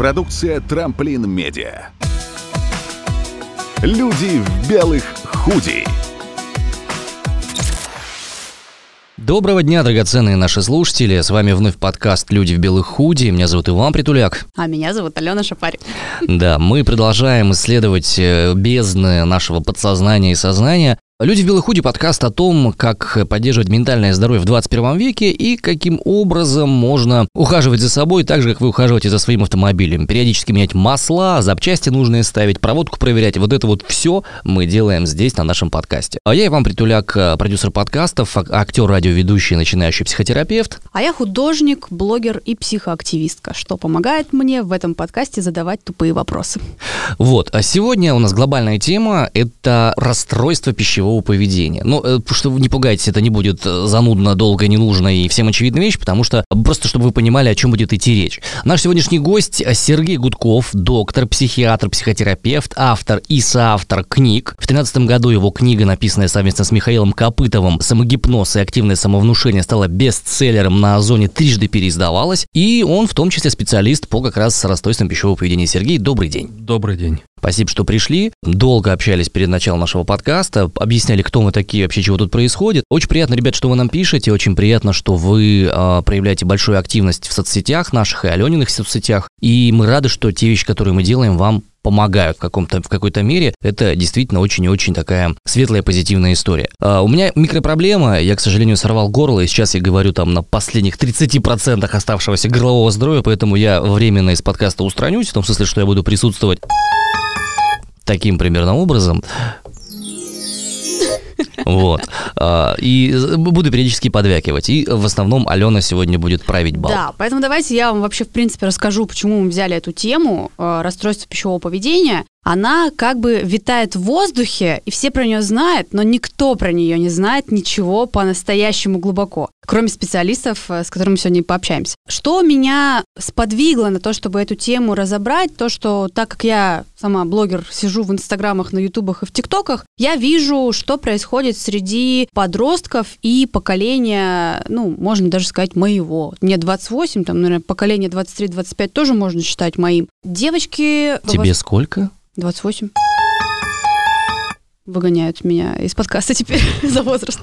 Продукция «Трамплин Медиа». Люди в белых худи. Доброго дня, драгоценные наши слушатели. С вами вновь подкаст «Люди в белых худи». Меня зовут Иван Притуляк. А меня зовут Алена Шапарь. Да, мы продолжаем исследовать э, бездны нашего подсознания и сознания. Люди в белых худи подкаст о том, как поддерживать ментальное здоровье в 21 веке и каким образом можно ухаживать за собой так же, как вы ухаживаете за своим автомобилем. Периодически менять масла, запчасти нужные ставить, проводку проверять. Вот это вот все мы делаем здесь, на нашем подкасте. А я Иван Притуляк, продюсер подкастов, актер, радиоведущий, начинающий психотерапевт. А я художник, блогер и психоактивистка, что помогает мне в этом подкасте задавать тупые вопросы. Вот, а сегодня у нас глобальная тема – это расстройство пищевого пищевого поведения. Ну, э, что не пугайтесь, это не будет э, занудно, долго, не нужно и всем очевидная вещь, потому что просто, чтобы вы понимали, о чем будет идти речь. Наш сегодняшний гость э, Сергей Гудков, доктор, психиатр, психотерапевт, автор и соавтор книг. В 2013 году его книга, написанная совместно с Михаилом Копытовым «Самогипноз и активное самовнушение» стала бестселлером на Озоне, трижды переиздавалась. И он в том числе специалист по как раз расстройствам пищевого поведения. Сергей, добрый день. Добрый день. Спасибо, что пришли. Долго общались перед началом нашего подкаста, объясняли, кто мы такие, вообще чего тут происходит. Очень приятно, ребят, что вы нам пишете, очень приятно, что вы э, проявляете большую активность в соцсетях наших и Алениных соцсетях. И мы рады, что те вещи, которые мы делаем, вам помогают в, каком-то, в какой-то мере, это действительно очень и очень такая светлая, позитивная история. А, у меня микропроблема, я, к сожалению, сорвал горло, и сейчас я говорю там на последних 30% оставшегося горлового здоровья, поэтому я временно из подкаста устранюсь, в том смысле, что я буду присутствовать таким примерно образом. Вот. А, и буду периодически подвякивать. И в основном Алена сегодня будет править бал. Да, поэтому давайте я вам вообще, в принципе, расскажу, почему мы взяли эту тему э, расстройства пищевого поведения она как бы витает в воздухе, и все про нее знают, но никто про нее не знает ничего по-настоящему глубоко, кроме специалистов, э, с которыми сегодня пообщаемся. Что меня сподвигло на то, чтобы эту тему разобрать, то, что так как я сама блогер, сижу в инстаграмах, на ютубах и в тиктоках, я вижу, что происходит среди подростков и поколения, ну, можно даже сказать, моего. Мне 28, там, наверное, поколение 23-25 тоже можно считать моим. Девочки... Тебе сколько? 28 выгоняют меня из подкаста теперь за возраст.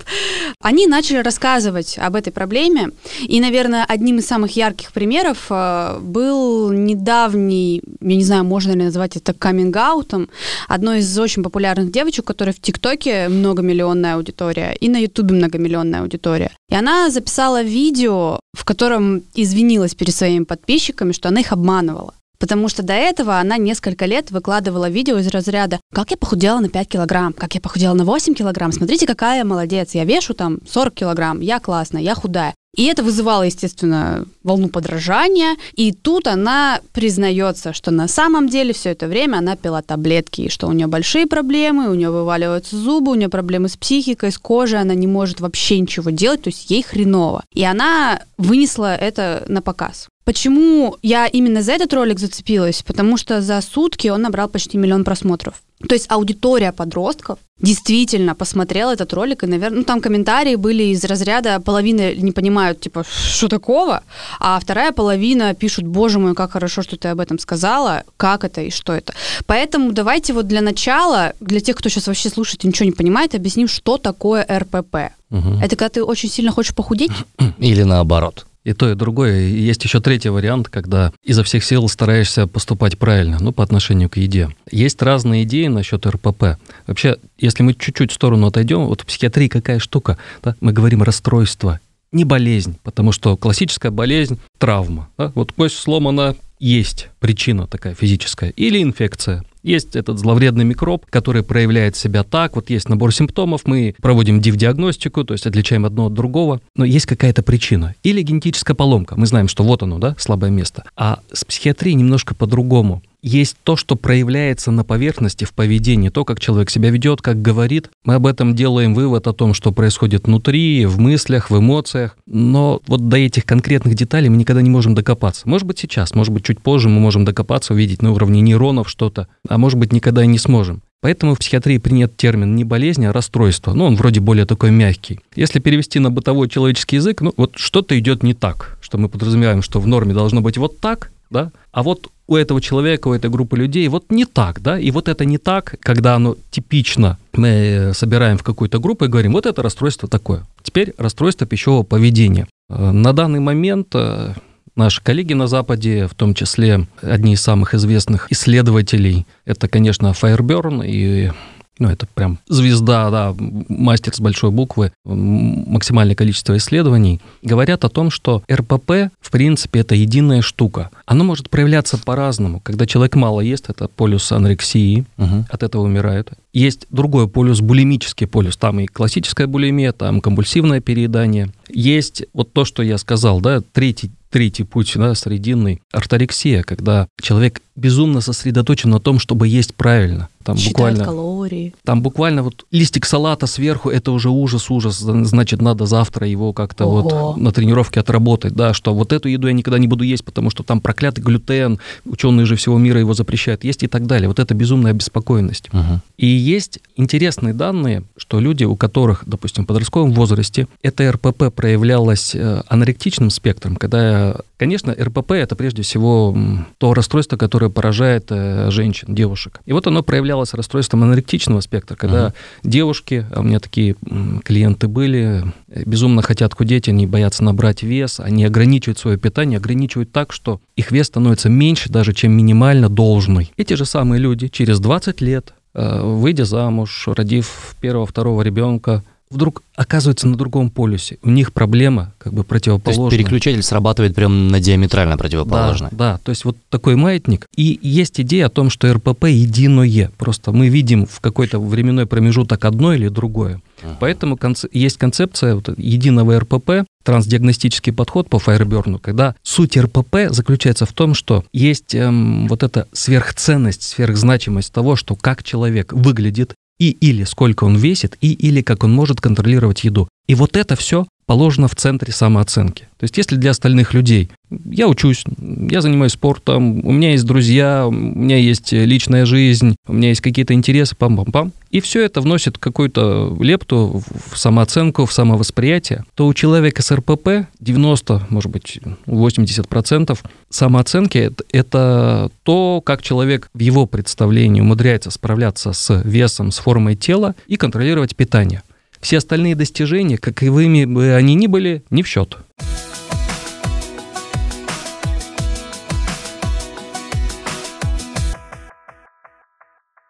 Они начали рассказывать об этой проблеме, и, наверное, одним из самых ярких примеров э, был недавний, я не знаю, можно ли назвать это каминг-аутом, одной из очень популярных девочек, которая в ТикТоке многомиллионная аудитория, и на Ютубе многомиллионная аудитория. И она записала видео, в котором извинилась перед своими подписчиками, что она их обманывала. Потому что до этого она несколько лет выкладывала видео из разряда «Как я похудела на 5 килограмм? Как я похудела на 8 килограмм? Смотрите, какая я молодец! Я вешу там 40 килограмм, я классная, я худая». И это вызывало, естественно, волну подражания. И тут она признается, что на самом деле все это время она пила таблетки, и что у нее большие проблемы, у нее вываливаются зубы, у нее проблемы с психикой, с кожей, она не может вообще ничего делать, то есть ей хреново. И она вынесла это на показ. Почему я именно за этот ролик зацепилась? Потому что за сутки он набрал почти миллион просмотров. То есть аудитория подростков действительно посмотрела этот ролик, и, наверное, ну, там комментарии были из разряда половины не понимают, типа, что такого, а вторая половина пишут, боже мой, как хорошо, что ты об этом сказала, как это и что это. Поэтому давайте вот для начала, для тех, кто сейчас вообще слушает и ничего не понимает, объясним, что такое РПП. Угу. Это когда ты очень сильно хочешь похудеть? Или наоборот и то, и другое. И есть еще третий вариант, когда изо всех сил стараешься поступать правильно, ну, по отношению к еде. Есть разные идеи насчет РПП. Вообще, если мы чуть-чуть в сторону отойдем, вот в психиатрии какая штука, да? мы говорим расстройство, не болезнь, потому что классическая болезнь – травма. Да? Вот кость сломана, есть причина такая физическая, или инфекция. Есть этот зловредный микроб, который проявляет себя так, вот есть набор симптомов, мы проводим див-диагностику, то есть отличаем одно от другого, но есть какая-то причина. Или генетическая поломка, мы знаем, что вот оно, да, слабое место. А с психиатрией немножко по-другому есть то, что проявляется на поверхности в поведении, то, как человек себя ведет, как говорит. Мы об этом делаем вывод о том, что происходит внутри, в мыслях, в эмоциях. Но вот до этих конкретных деталей мы никогда не можем докопаться. Может быть сейчас, может быть чуть позже мы можем докопаться, увидеть на уровне нейронов что-то, а может быть никогда и не сможем. Поэтому в психиатрии принят термин не болезнь, а расстройство. Ну, он вроде более такой мягкий. Если перевести на бытовой человеческий язык, ну, вот что-то идет не так, что мы подразумеваем, что в норме должно быть вот так, да, а вот у этого человека, у этой группы людей вот не так, да, и вот это не так, когда оно типично, мы собираем в какую-то группу и говорим, вот это расстройство такое. Теперь расстройство пищевого поведения. Э, на данный момент э, наши коллеги на Западе, в том числе одни из самых известных исследователей, это, конечно, Файерберн и ну, это прям звезда, да, мастер с большой буквы, максимальное количество исследований, говорят о том, что РПП, в принципе, это единая штука. Оно может проявляться по-разному. Когда человек мало ест, это полюс анорексии, угу. от этого умирает. Есть другой полюс, булимический полюс. Там и классическая булимия, там компульсивное переедание. Есть вот то, что я сказал, да, третий третий путь, да, срединный, орторексия, когда человек безумно сосредоточен на том, чтобы есть правильно. Там Считает буквально, калории. Там буквально вот листик салата сверху, это уже ужас, ужас. Значит, надо завтра его как-то вот на тренировке отработать, да, что вот эту еду я никогда не буду есть, потому что там проклятый глютен, ученые же всего мира его запрещают, есть и так далее. Вот это безумная обеспокоенность. Угу. И есть интересные данные, что люди, у которых, допустим, в подростковом возрасте, это РПП проявлялось э, аноректичным спектром, когда, конечно, РПП это прежде всего то расстройство, которое поражает э, женщин, девушек. И вот оно проявлялось являлось расстройством аноректичного спектра, когда uh-huh. девушки, а у меня такие клиенты были, безумно хотят худеть, они боятся набрать вес, они ограничивают свое питание, ограничивают так, что их вес становится меньше даже, чем минимально должный. Эти же самые люди через 20 лет, э, выйдя замуж, родив первого-второго ребенка, вдруг оказываются на другом полюсе. У них проблема как бы противоположная. То есть переключатель срабатывает прям на диаметрально противоположное. Да, да, то есть вот такой маятник. И есть идея о том, что РПП единое. Просто мы видим в какой-то временной промежуток одно или другое. Uh-huh. Поэтому конце- есть концепция вот, единого РПП, трансдиагностический подход по Файерберну, когда суть РПП заключается в том, что есть эм, вот эта сверхценность, сверхзначимость того, что как человек выглядит, и или сколько он весит, и или как он может контролировать еду. И вот это все положено в центре самооценки. То есть если для остальных людей я учусь, я занимаюсь спортом, у меня есть друзья, у меня есть личная жизнь, у меня есть какие-то интересы, пам-пам-пам, и все это вносит какую-то лепту в самооценку, в самовосприятие, то у человека с РПП 90, может быть, 80% самооценки – это то, как человек в его представлении умудряется справляться с весом, с формой тела и контролировать питание. Все остальные достижения, каковыми бы они ни были, не в счет.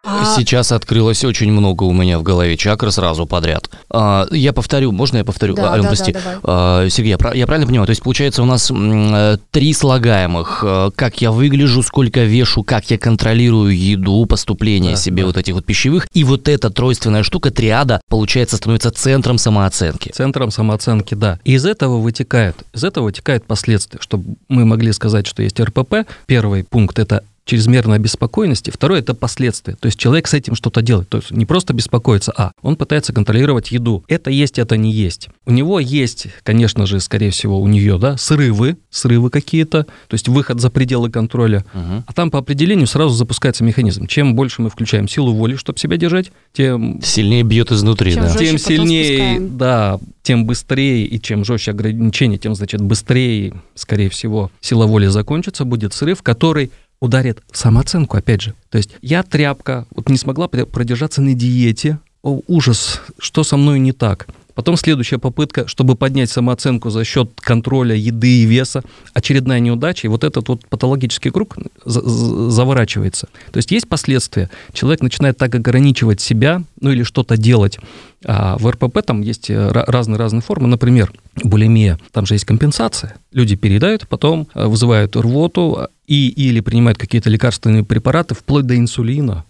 А... Сейчас открылось очень много у меня в голове чакр сразу подряд. А, я повторю, можно я повторю? Да, Ален, да, прости. Да, давай. а, Сергей, я, я правильно понимаю? То есть, получается, у нас м, три слагаемых. Как я выгляжу, сколько вешу, как я контролирую еду, поступление да, себе да. вот этих вот пищевых. И вот эта тройственная штука, триада, получается, становится центром самооценки. Центром самооценки, да. И из этого вытекает, из этого вытекает последствия. Чтобы мы могли сказать, что есть РПП, первый пункт – это чрезмерной обеспокоенности. Второе – это последствия. То есть человек с этим что-то делает. То есть не просто беспокоится, а он пытается контролировать еду. Это есть, это не есть. У него есть, конечно же, скорее всего, у нее, да, срывы, срывы какие-то, то есть выход за пределы контроля. Угу. А там по определению сразу запускается механизм. Чем больше мы включаем силу воли, чтобы себя держать, тем... Сильнее бьет изнутри, чем да. Тем сильнее, да, тем быстрее и чем жестче ограничения, тем, значит, быстрее, скорее всего, сила воли закончится, будет срыв, который ударит самооценку, опять же. То есть я тряпка, вот не смогла продержаться на диете, о, ужас, что со мной не так. Потом следующая попытка, чтобы поднять самооценку за счет контроля еды и веса, очередная неудача, и вот этот вот патологический круг заворачивается. То есть есть последствия. Человек начинает так ограничивать себя, ну или что-то делать. А в РПП там есть разные-разные формы. Например, булимия, там же есть компенсация. Люди переедают, потом э, вызывают рвоту и или принимают какие-то лекарственные препараты вплоть до инсулина,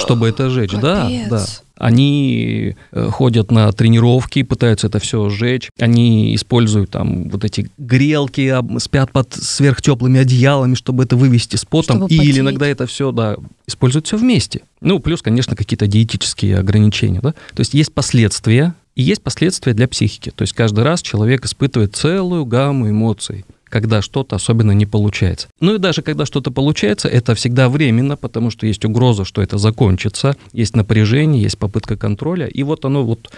чтобы это сжечь. Да, да. Они э, ходят на тренировки, пытаются это все сжечь. Они используют там вот эти грелки, спят под сверхтеплыми одеялами, чтобы это вывести с потом. Или иногда это все, да, используют все вместе. Ну, плюс, конечно, какие-то диетические ограничения, да. То есть есть последствия, и есть последствия для психики. То есть каждый раз человек испытывает целую гамму эмоций когда что-то особенно не получается. Ну и даже когда что-то получается, это всегда временно, потому что есть угроза, что это закончится, есть напряжение, есть попытка контроля, и вот оно вот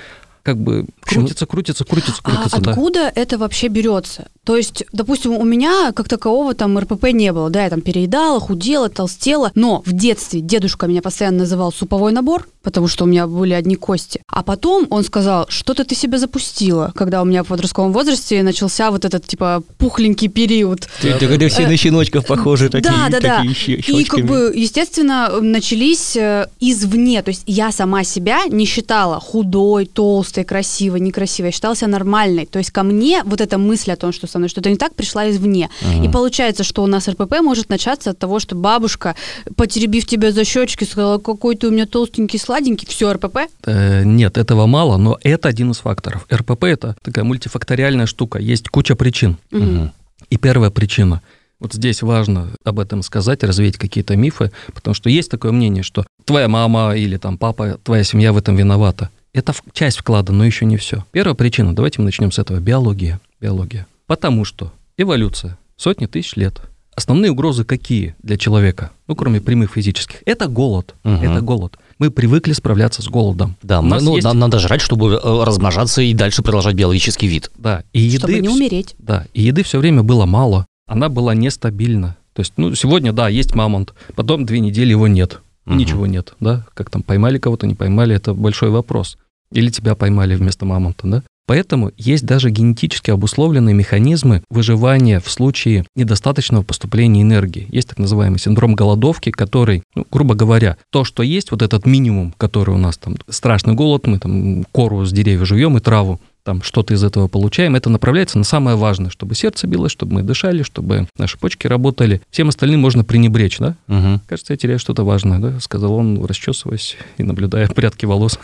как бы крутится, крутится, крутится, крутится. А да. откуда это вообще берется? То есть, допустим, у меня как такового там РПП не было, да, я там переедала, худела, толстела, но в детстве дедушка меня постоянно называл суповой набор, потому что у меня были одни кости. А потом он сказал, что-то ты себя запустила, когда у меня в подростковом возрасте начался вот этот, типа, пухленький период. Ты, ты говоришь, все на щеночков похожи, такие, Да, да, да. такие И как бы, естественно, начались э, извне. То есть я сама себя не считала худой, толстой, красивой, некрасивой. Я считала себя нормальной. То есть ко мне вот эта мысль о том, что со мной что-то не так, пришла извне. И получается, что у нас РПП может начаться от того, что бабушка, потеребив тебя за щечки, сказала, какой ты у меня толстенький, сладенький, все, РПП. Э, Нет, этого мало, но это один из факторов. РПП – это такая мультифакториальная штука, есть куча причин. Мгм. И первая причина. Вот здесь важно об этом сказать, развеять какие-то мифы, потому что есть такое мнение, что твоя мама или там папа, твоя семья в этом виновата. Это в- часть вклада, но еще не все. Первая причина, давайте мы начнем с этого, биология. Биология. Потому что эволюция, сотни тысяч лет. Основные угрозы какие для человека? Ну, кроме прямых физических. Это голод. Мгм. Это голод. Мы привыкли справляться с голодом. Да, мы- ну, есть- нам надо жрать, чтобы э, размножаться и дальше продолжать биологический вид. Да, и еды... Чтобы не умереть. Да, и еды все время было мало. Она была нестабильна. То есть, ну, сегодня, да, есть мамонт, потом две недели его нет. Мгм. Ничего нет, да? Как там, поймали кого-то, не поймали, это большой вопрос. Или тебя поймали вместо мамонта, да? Поэтому есть даже генетически обусловленные механизмы выживания в случае недостаточного поступления энергии. Есть так называемый синдром голодовки, который, ну, грубо говоря, то, что есть, вот этот минимум, который у нас там, страшный голод, мы там кору с деревьев жуем и траву, там что-то из этого получаем, это направляется на самое важное, чтобы сердце билось, чтобы мы дышали, чтобы наши почки работали. Всем остальным можно пренебречь, да? Мгм. Кажется, я теряю что-то важное, да? Сказал он, расчесываясь и наблюдая прядки волос.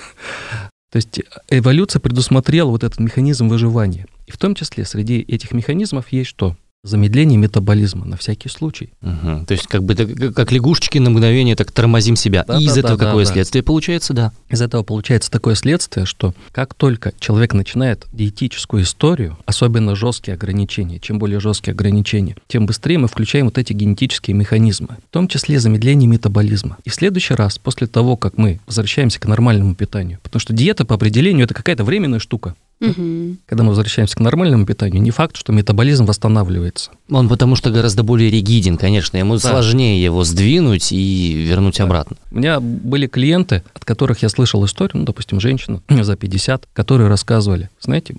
То есть эволюция предусмотрела вот этот механизм выживания. И в том числе среди этих механизмов есть что? Замедление метаболизма на всякий случай. Мгм. То есть как бы как лягушечки на мгновение так тормозим себя. Да, и из да, этого да, какое да, да. следствие получается, да. Из этого получается такое следствие, что как только человек начинает диетическую историю, особенно жесткие ограничения, чем более жесткие ограничения, тем быстрее мы включаем вот эти генетические механизмы, в том числе замедление метаболизма. И в следующий раз, после того, как мы возвращаемся к нормальному питанию, потому что диета по определению это какая-то временная штука. Мгм. Когда мы возвращаемся к нормальному питанию, не факт, что метаболизм восстанавливается. Он потому что гораздо более ригиден, конечно. Ему Да. сложнее его сдвинуть и вернуть Да. обратно. У меня были клиенты, от которых я слышал историю, ну, допустим, женщина за 50, которые рассказывали, знаете,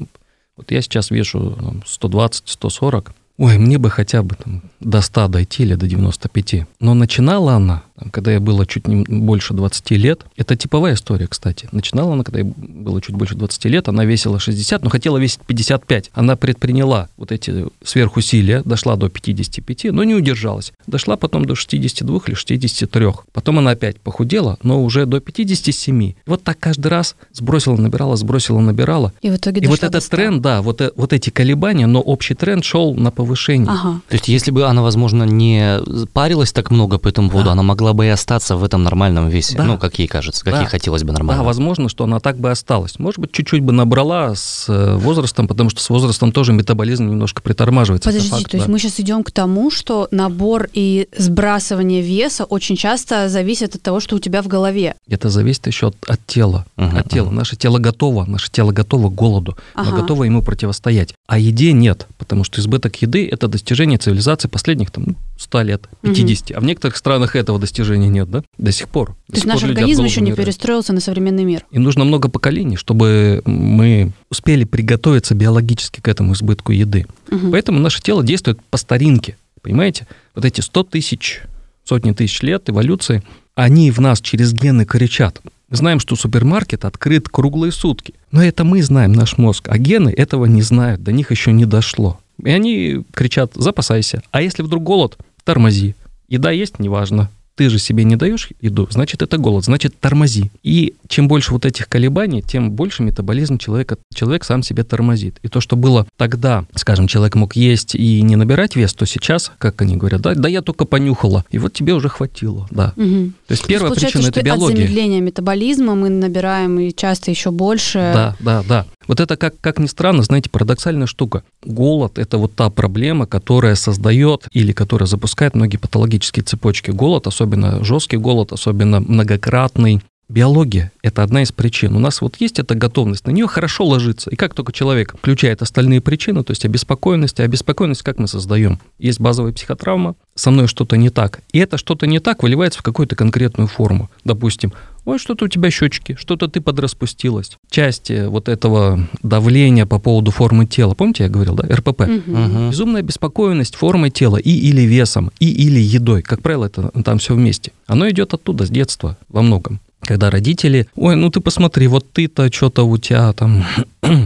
вот я сейчас вешу там, 120-140, ой, мне бы хотя бы там, до 100 дойти или до 95. Но начинала она, когда я было чуть не больше 20 лет, это типовая история, кстати. Начинала она, когда ей было чуть больше 20 лет, она весила 60, но хотела весить 55. Она предприняла вот эти сверхусилия, дошла до 55, но не удержалась. Дошла потом до 62 или 63. Потом она опять похудела, но уже до 57. Вот так каждый раз сбросила, набирала, сбросила, набирала. И в итоге И вот этот 100. тренд, да, вот, э- вот эти колебания, но общий тренд шел на повышение. Ага. То есть если бы она, возможно, не парилась так много по этому поводу, Да. она могла бы и остаться в этом нормальном весе. Да. Ну, как ей кажется, как Да. ей хотелось бы Да, нормально. возможно, что она так бы осталась. Может быть, чуть-чуть бы набрала с э, возрастом, потому что с возрастом тоже метаболизм немножко притормаживается. Подождите, факт, то есть да. мы сейчас идем к тому, что набор и сбрасывание веса очень часто зависит от того, что у тебя в голове. Это зависит еще от, от тела. Мгм, от тела. мгм. Наше тело готово, наше тело готово к голоду, Ага. оно готово ему противостоять. А еде нет, потому что избыток еды – это достижение цивилизации последних там, 100 лет, Мгм. 50. А в некоторых странах этого достижения нет, да? До сих пор. До То есть наш организм еще не умирают. перестроился на современный мир. И нужно много поколений, чтобы мы успели приготовиться биологически к этому избытку еды. Мгм. Поэтому наше тело действует по старинке, понимаете? Вот эти 100 тысяч, сотни тысяч лет эволюции, они в нас через гены кричат. Мы знаем, что супермаркет открыт круглые сутки. Но это мы знаем, наш мозг. А гены этого не знают, до них еще не дошло. И они кричат, запасайся. А если вдруг голод, тормози. Еда есть, неважно. Ты же себе не даешь еду, значит, это голод, значит, тормози. И чем больше вот этих колебаний, тем больше метаболизм человека, человек сам себе тормозит. И то, что было тогда, скажем, человек мог есть и не набирать вес, то сейчас, как они говорят, да, да я только понюхала, и вот тебе уже хватило, да. Мгм. То есть То есть первая причина – это от биология. замедления метаболизма мы набираем и часто еще больше. Да, да, да. Вот это, как, как ни странно, знаете, парадоксальная штука. Голод – это вот та проблема, которая создает или которая запускает многие патологические цепочки. Голод, особенно жесткий голод, особенно многократный, Биология – это одна из причин. У нас вот есть эта готовность, на нее хорошо ложиться. И как только человек включает остальные причины, то есть обеспокоенность, а обеспокоенность как мы создаем? Есть базовая психотравма, со мной что-то не так. И это что-то не так выливается в какую-то конкретную форму. Допустим, ой, что-то у тебя щечки, что-то ты подраспустилась. Часть э, вот этого давления по поводу формы тела, помните, я говорил, да, РПП? Мгм. Безумная беспокоенность формой тела и или весом, и или едой. Как правило, это там все вместе. Оно идет оттуда, с детства, во многом. Когда родители, ой, ну ты посмотри, вот ты-то что-то у тебя там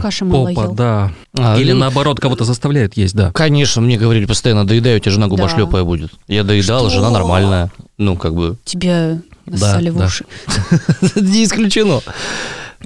Каши мало попа, ел. да. А, Или ну, наоборот, кого-то заставляют есть, да. Конечно, мне говорили постоянно, доедай, у тебя жена губошлепая будет. Я доедал, Что? жена нормальная. Ну, как бы, Тебе нассали в да. уши. не исключено.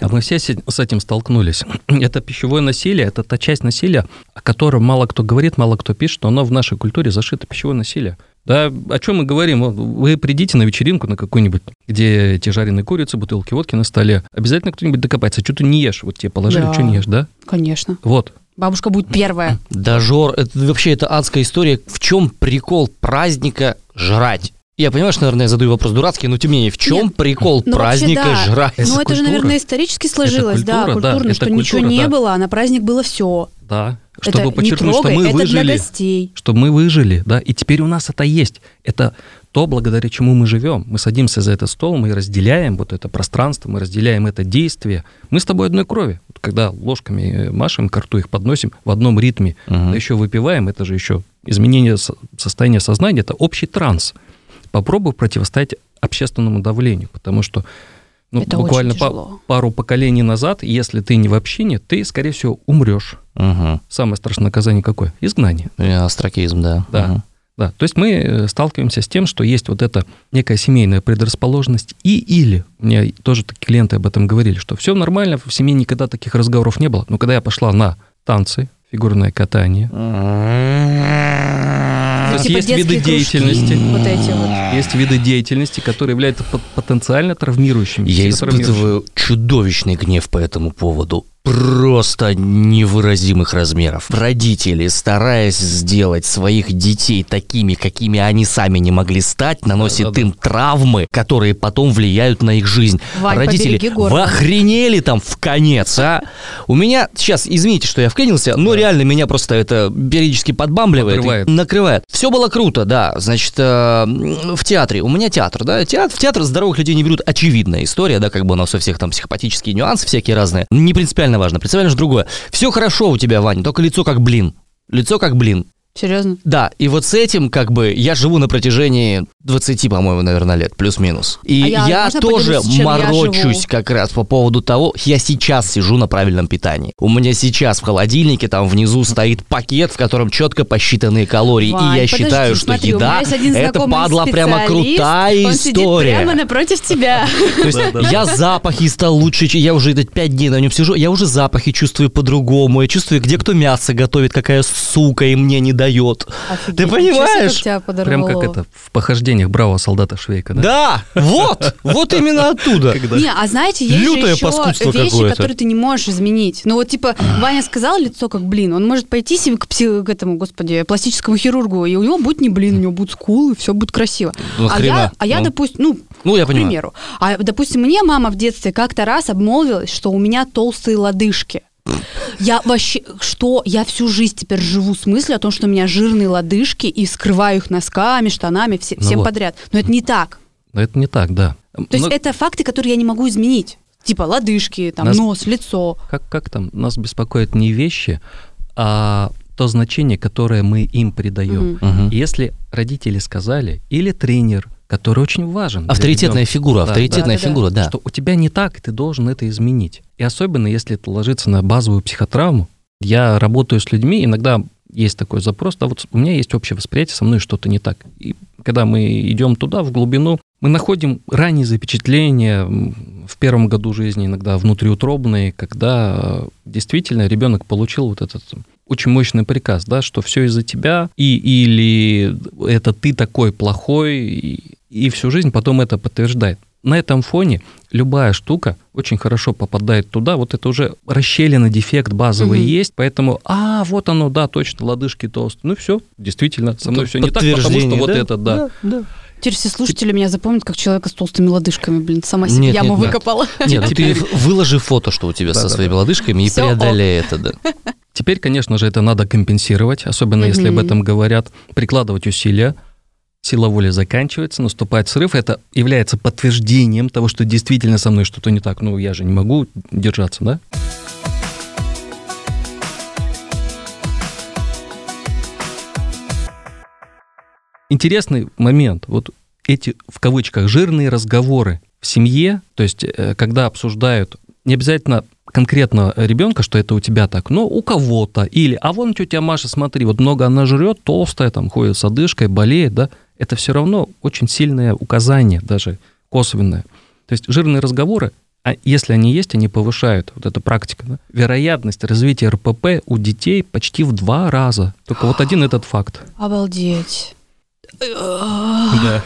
А мы все с с этим столкнулись. Это пищевое насилие, это та часть насилия, о котором мало кто говорит, мало кто пишет, но оно в нашей культуре зашито пищевое насилие. Да, о чем мы говорим? Вы придите на вечеринку на какую-нибудь, где эти жареные курицы, бутылки водки на столе. Обязательно кто-нибудь докопается. Что ты не ешь? Вот тебе положили, Да. что не ешь, да? Конечно. Вот. Бабушка будет первая. Дожор, это вообще это адская история. В чем прикол праздника жрать? Я понимаю, что, наверное, я задаю вопрос дурацкий, но тем не менее, в чем Нет, прикол ну, вообще, праздника да. жрать? Это ну, это же, культура. наверное, исторически сложилось, да, культура, да, культурно, это что ничего культура, не да. было, а на праздник было все. Да. Это Чтобы не подчеркнуть, трогай, что мы это выжили. для гостей. Чтобы мы выжили, да. И теперь у нас это есть. Это то, благодаря чему мы живем. Мы садимся за этот стол, мы разделяем вот это пространство, мы разделяем это действие. Мы с тобой одной крови. Вот когда ложками э, машем к рту, их подносим в одном ритме, да еще выпиваем, это же еще изменение со- состояния сознания, это общий транс. Попробуй противостоять общественному давлению, потому что ну, Это буквально тяжело. пару поколений назад, если ты не в общине, ты, скорее всего, умрешь. Угу. Самое страшное наказание какое? Изгнание. Астракизм, да. Да. Мгм. Да, то есть мы э, сталкиваемся с тем, что есть вот эта некая семейная предрасположенность и или, у меня тоже такие клиенты об этом говорили, что все нормально, в семье никогда таких разговоров не было. Но когда я пошла на танцы, фигурное катание, Ну, есть типа есть виды кружки, деятельности. Вот эти вот. есть виды деятельности, которые являются пот- потенциально травмирующими. Я испытываю чудовищный гнев по этому поводу. Просто невыразимых размеров. Родители, стараясь сделать своих детей такими, какими они сами не могли стать, наносят Да-да-да. им травмы, которые потом влияют на их жизнь. Вань, Родители, вы охренели там в конец, а? У меня, сейчас, извините, что я вклинился, но реально меня просто это периодически подбамбливает. Накрывает. Накрывает. Все было круто, да. Значит, э, в театре, у меня театр, да, театр, в театр здоровых людей не берут, очевидная история, да, как бы у нас у всех там психопатические нюансы всякие разные. Не принципиально важно, принципиально же другое. Все хорошо у тебя, Ваня, только лицо как блин. Лицо как блин. Серьезно? Да, и вот с этим, как бы, я живу на протяжении 20, по-моему, наверное, лет, плюс-минус. И А я- я, тоже я морочусь живу? как раз по поводу того, я сейчас сижу на правильном питании. У меня сейчас в холодильнике там внизу стоит пакет, в котором четко посчитанные калории. Вань, и я подожди, считаю, что смотри, еда это падла прямо крутая Он сидит история. прямо напротив тебя. То есть я запахи стал лучше, я уже это пять дней на нем сижу, я уже запахи чувствую по-другому, я чувствую, где кто мясо готовит, какая сука и мне не дает. Офигеть, Ты понимаешь? как тебя Прям как это, в похождениях бравого солдата Швейка, да? Да, вот, вот именно оттуда. Когда- Не, а знаете, есть Лютое же еще вещи, которые ты не можешь изменить. Ну вот типа Ваня сказал лицо как блин, он может пойти себе к, пси- к этому, господи, пластическому хирургу, и у него будет не блин, у него будут скулы, все будет красиво. Ну, а хрена. я, а я, Ну. допустим, ну, Ну, я к понимаю. примеру, а, допустим, мне мама в детстве как-то раз обмолвилась, что у меня толстые лодыжки. Я вообще, что, я всю жизнь теперь живу с мыслью о том, что у меня жирные лодыжки и скрываю их носками, штанами, все- Ну всем вот. подряд. Но это не так. Это не так, да. То есть Но- это факты, которые я не могу изменить. Типа лодыжки, там, Нас- нос, лицо. как, как там, нас беспокоят не вещи, а то значение, которое мы им придаем. Мгм. Если родители сказали, или тренер, который очень важен. Авторитетная фигура, Да, авторитетная да, фигура, да. что у тебя не так, и ты должен это изменить. И особенно, если это ложится на базовую психотравму. Я работаю с людьми, иногда есть такой запрос, да, вот у меня есть общее восприятие, со мной что-то не так. И когда мы идем туда, в глубину, мы находим ранние запечатления в первом году жизни, иногда внутриутробные, когда э, действительно ребенок получил вот этот очень мощный приказ, да, что все из-за тебя, и или это ты такой плохой, и, и всю жизнь потом это подтверждает. На этом фоне любая штука очень хорошо попадает туда, вот это уже расщелина, дефект базовый Мгм. есть, поэтому, а, вот оно, да, точно, лодыжки толстые, ну все, действительно, со мной все не так, потому что Подтверждение, вот да? это, да. Теперь все слушатели меня запомнят как человека с толстыми лодыжками. Блин, сама себе Нет, яму нет, выкопала. Нет, Теперь- ты выложи фото, что у тебя со своими лодыжками, и преодолей это, да. Теперь, конечно же, это надо компенсировать, особенно если об этом говорят, прикладывать усилия. Сила воли заканчивается, наступает срыв. Это является подтверждением того, что действительно со мной что-то не так. Ну, я же не могу держаться, да? Интересный момент. Вот эти, в кавычках, жирные разговоры в семье, то есть, э, когда обсуждают не обязательно конкретно ребенка, что это у тебя так, но у кого-то. Или, а вон тетя Маша, смотри, вот много она жрет, толстая, там ходит с одышкой, болеет, да. Это все равно очень сильное указание, даже косвенное. То есть жирные разговоры, а если они есть, они повышают, вот эта практика, да, вероятность развития РПП у детей почти в два раза. Только вот один этот факт. Обалдеть. Да.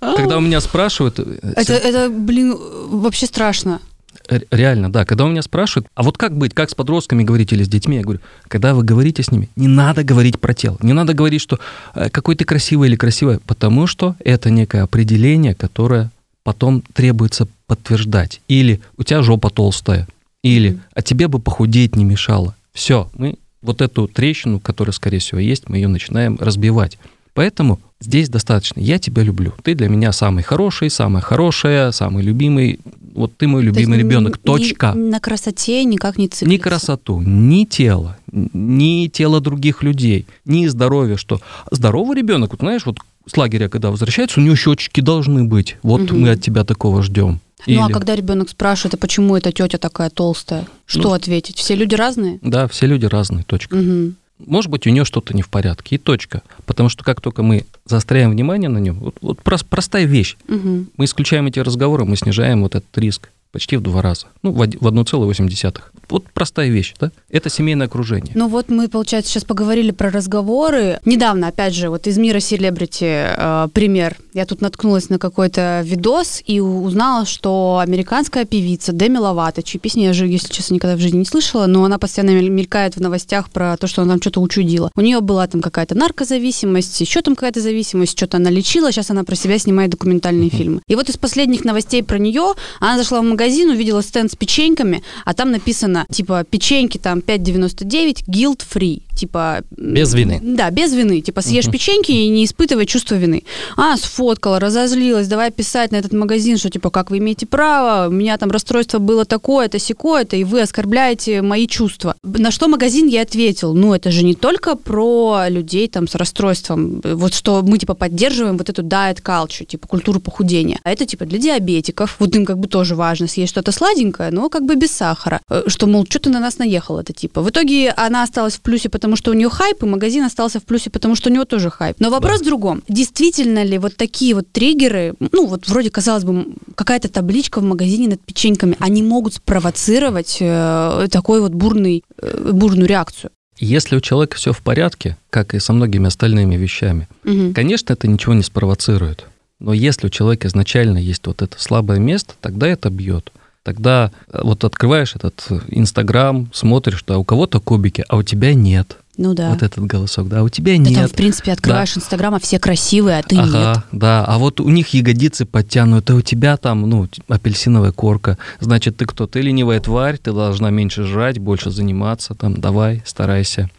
Когда у меня спрашивают... э, Это, это, блин, вообще страшно. Р- Реально, да. Когда у меня спрашивают, а вот как быть, как с подростками говорить или с детьми, я говорю, когда вы говорите с ними, не надо говорить про тело, не надо говорить, что э, какой ты красивый или красивая, потому что это некое определение, которое потом требуется подтверждать. Или у тебя жопа толстая, или а тебе бы похудеть не мешало. Все, мы вот эту трещину, которая, скорее всего, есть, мы ее начинаем разбивать. Поэтому здесь достаточно. Я тебя люблю. Ты для меня самый хороший, самая хорошая, самый любимый. Вот ты мой То любимый ни- ребенок. ни- Точка. На красоте никак не циклится. Ни красоту, ни тело, ни тело других людей, ни здоровье, что здоровый ребенок, вот знаешь, вот с лагеря, когда возвращается, у него щечки должны быть. Вот Мгм. мы от тебя такого ждем. Ну а Или- когда ребенок спрашивает, а почему эта тетя такая толстая? Что Ну, ответить? Все люди разные? Да, все люди разные, точка. Мгм. Может быть, у нее что-то не в порядке, и точка. Потому что как только мы заостряем внимание на нем, вот, вот прос- простая вещь, Мгм. мы исключаем эти разговоры, мы снижаем вот этот риск почти в два раза. Ну, в од- в 1,8. Вот простая вещь, да? Это семейное окружение. Ну вот мы, получается, сейчас поговорили про разговоры. Недавно, опять же, вот из мира селебрити э, пример. Я тут наткнулась на какой-то видос и узнала, что американская певица Деми Ловато, чьи песни я же, если честно, никогда в жизни не слышала, но она постоянно мель- мелькает в новостях про то, что она там что-то учудила. У нее была там какая-то наркозависимость, еще там какая-то зависимость, что-то она лечила, сейчас она про себя снимает документальные фильмы. И вот из последних новостей про нее она зашла в магазин, увидела стенд с печеньками, а там написано, типа, печеньки там 5,99, guilt free, типа... Без вины. Да, без вины. Типа, съешь Мгм. печеньки и не испытывай чувство вины. А, сфоткала, разозлилась, давай писать на этот магазин, что, типа, как вы имеете право, у меня там расстройство было такое-то, секое-то, и вы оскорбляете мои чувства. На что магазин я ответил, ну, это же не только про людей там с расстройством, вот что мы, типа, поддерживаем вот эту diet culture, типа, культуру похудения. А это, типа, для диабетиков, вот им как бы тоже важно съесть что-то сладенькое, но как бы без сахара. Э, Что, мол, что ты на нас наехал, это типа. В итоге она осталась в плюсе, потому что у нее хайп, и магазин остался в плюсе, потому что у него тоже хайп. Но вопрос в другом. Действительно ли вот такие вот триггеры, ну вот вроде, казалось бы, какая-то табличка в магазине над печеньками, они могут спровоцировать э, такой вот бурный, э, бурную реакцию? Если у человека все в порядке, как и со многими остальными вещами, Мгм. конечно, это ничего не спровоцирует. Но если у человека изначально есть вот это слабое место, тогда это бьет. Тогда э, вот открываешь этот э, Инстаграм, смотришь, что у кого-то кубики, а у тебя нет. Ну да. Вот этот голосок, да, а у тебя Да нет. там, в принципе, открываешь Инстаграм, а все красивые, а ты нет. Ага, да. А вот у них ягодицы подтянуты, а у тебя там, ну, апельсиновая корка. Значит, ты кто? Ты ленивая тварь, ты должна меньше жрать, больше заниматься. Там, давай, старайся.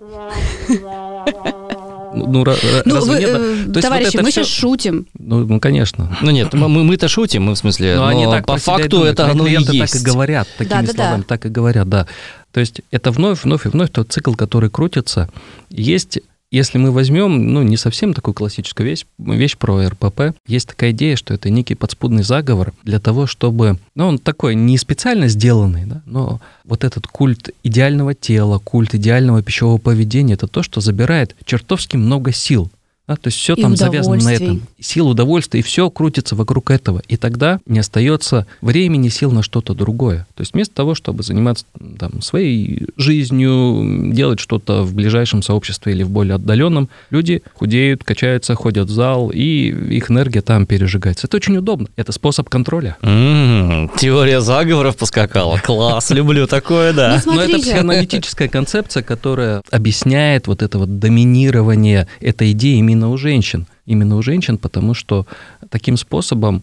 Ну, ну, Ну, разве вы, нет? э, То есть вот товарищи, мы всё- сейчас шутим. Ну, ну, конечно. Ну нет, мы- мы- мы-то шутим, мы в смысле, Но но, они так по факту думают. это оно и есть. так и говорят, такими Да-да-да. словами, так и говорят, да. То есть это вновь, вновь и вновь тот цикл, который крутится. Есть, если мы возьмем, ну, не совсем такую классическую вещь, вещь про РПП, есть такая идея, что это некий подспудный заговор для того, чтобы, ну, он такой не специально сделанный, да, но вот этот культ идеального тела, культ идеального пищевого поведения, это то, что забирает чертовски много сил. Да, то есть все И там завязано на этом. Сил, удовольствия, и все крутится вокруг этого. И тогда не остается времени, сил на что-то другое. То есть вместо того, чтобы заниматься там, своей жизнью, делать что-то в ближайшем сообществе или в более отдаленном, люди худеют, качаются, ходят в зал, и их энергия там пережигается. Это очень удобно. Это способ контроля. М, Теория заговоров поскакала. Класс, люблю такое, да. Ну, Но это психоаналитическая концепция, которая объясняет вот это вот доминирование этой идеи именно именно у женщин. Именно у женщин, потому что таким способом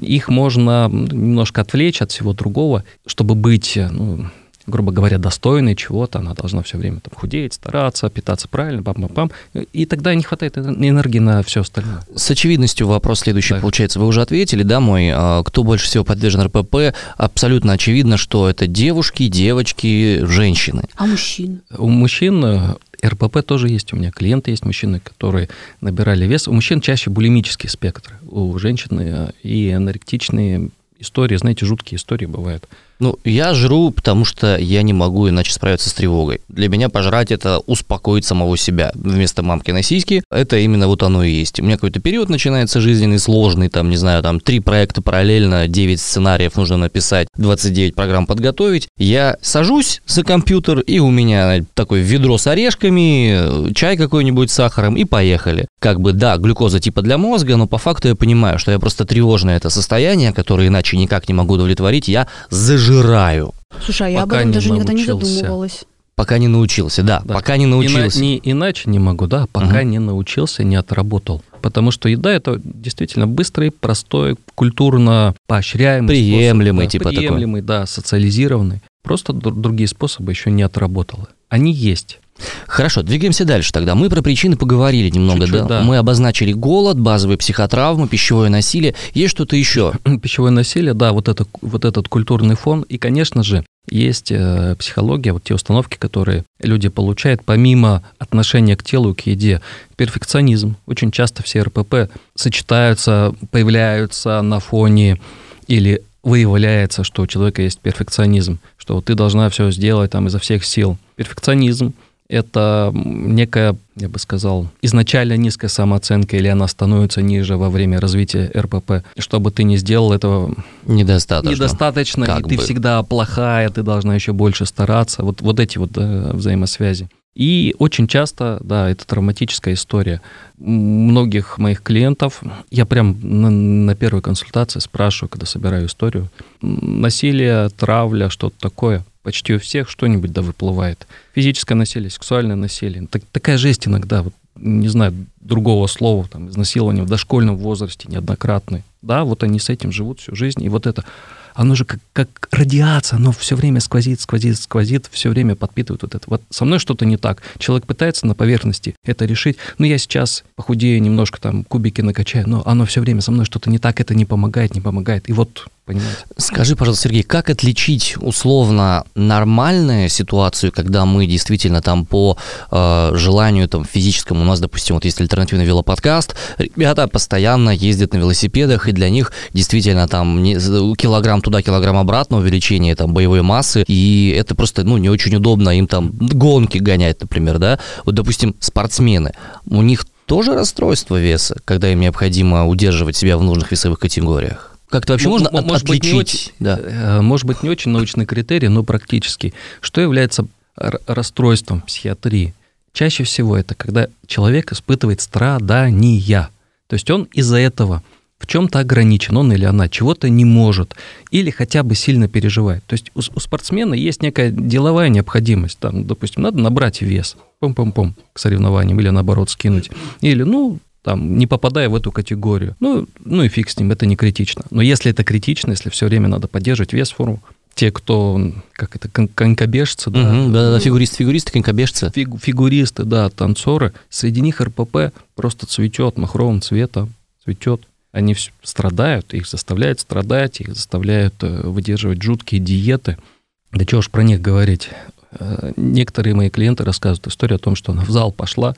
их можно немножко отвлечь от всего другого, чтобы быть ну, грубо говоря, достойной чего-то, она должна все время там худеть, стараться, питаться правильно, пам-пам-пам, и тогда не хватает энергии на все остальное. С очевидностью вопрос следующий да. получается. Вы уже ответили, да, мой, а, кто больше всего подвержен РПП? Абсолютно очевидно, что это девушки, девочки, женщины. А мужчин? У мужчин э, РПП тоже есть. У меня клиенты есть мужчины, которые набирали вес. У мужчин чаще булимический спектр. У женщин э, и аноректичные истории, знаете, жуткие истории бывают. Ну, я жру, потому что я не могу иначе справиться с тревогой. Для меня пожрать это успокоить самого себя. Вместо мамкиной сиськи это именно вот оно и есть. У меня какой-то период начинается жизненный, сложный, там, не знаю, там, три проекта параллельно, 9 сценариев нужно написать, 29 программ подготовить. Я сажусь за компьютер, и у меня такое ведро с орешками, чай какой-нибудь с сахаром, и поехали. Как бы, да, глюкоза типа для мозга, но по факту я понимаю, что я просто тревожное это состояние, которое иначе никак не могу удовлетворить, я зажигаю пожираю. Слушай, а я об этом даже никогда не задумывалась. Пока не научился, да, да. пока не научился. Ина- не, иначе не могу, да, пока угу. не научился, не отработал. Потому что еда это действительно быстрый, простой, культурно поощряемый приемлемый, способ, типа приемлемый, такой. да, социализированный. Просто другие способы еще не отработал. Они есть. Хорошо, двигаемся дальше тогда. Мы про причины поговорили немного, да? да? Мы обозначили голод, базовые психотравмы, пищевое насилие. Есть что-то еще? Пищевое насилие, да, вот, это, вот этот культурный фон. И, конечно же, есть э, психология, вот те установки, которые люди получают помимо отношения к телу, к еде. Перфекционизм. Очень часто все РПП сочетаются, появляются на фоне или выявляется, что у человека есть перфекционизм, что ты должна все сделать там изо всех сил. Перфекционизм это некая, я бы сказал, изначально низкая самооценка, или она становится ниже во время развития РПП. Чтобы ты не сделал этого недостаточно, недостаточно как и бы. ты всегда плохая, ты должна еще больше стараться. Вот, вот эти вот да, взаимосвязи. И очень часто, да, это травматическая история. Многих моих клиентов, я прям на, на первой консультации спрашиваю, когда собираю историю, насилие, травля, что-то такое – почти у всех что-нибудь да выплывает. Физическое насилие, сексуальное насилие. Так, такая жесть иногда, вот, не знаю, другого слова, там, изнасилование в дошкольном возрасте неоднократный. Да, вот они с этим живут всю жизнь, и вот это оно же как, как радиация, оно все время сквозит, сквозит, сквозит, все время подпитывает вот это. Вот со мной что-то не так. Человек пытается на поверхности это решить. Ну, я сейчас похудею немножко, там, кубики накачаю, но оно все время со мной что-то не так, это не помогает, не помогает. И вот понимаете. Скажи, пожалуйста, Сергей, как отличить условно нормальную ситуацию, когда мы действительно там по э, желанию там физическому, у нас, допустим, вот есть альтернативный велоподкаст, ребята постоянно ездят на велосипедах, и для них действительно там не, килограмм туда, килограмм обратно, увеличение там боевой массы, и это просто, ну, не очень удобно им там гонки гонять, например, да. Вот, допустим, спортсмены, у них тоже расстройство веса, когда им необходимо удерживать себя в нужных весовых категориях? Как-то вообще можно может отличить? Быть не очень, да. Э, может быть, не очень научный критерий, но практически. Что является расстройством психиатрии? Чаще всего это когда человек испытывает страдания. То есть он из-за этого в чем-то ограничен, он или она чего-то не может, или хотя бы сильно переживает. То есть у, у спортсмена есть некая деловая необходимость. Там, допустим, надо набрать вес, пом-пом-пом, к соревнованиям, или наоборот скинуть. Или, ну, там, не попадая в эту категорию. Ну, ну и фиг с ним, это не критично. Но если это критично, если все время надо поддерживать вес, форму, те, кто, как это, кон конькобежцы, да, угу, да, да, фигуристы, фигуристы, конькобежцы. Фиг, фигуристы, да, танцоры, среди них РПП просто цветет махровым цветом, цветет. Они все страдают, их заставляют страдать, их заставляют э, выдерживать жуткие диеты. Да чего ж про них говорить. Э, некоторые мои клиенты рассказывают историю о том, что она в зал пошла,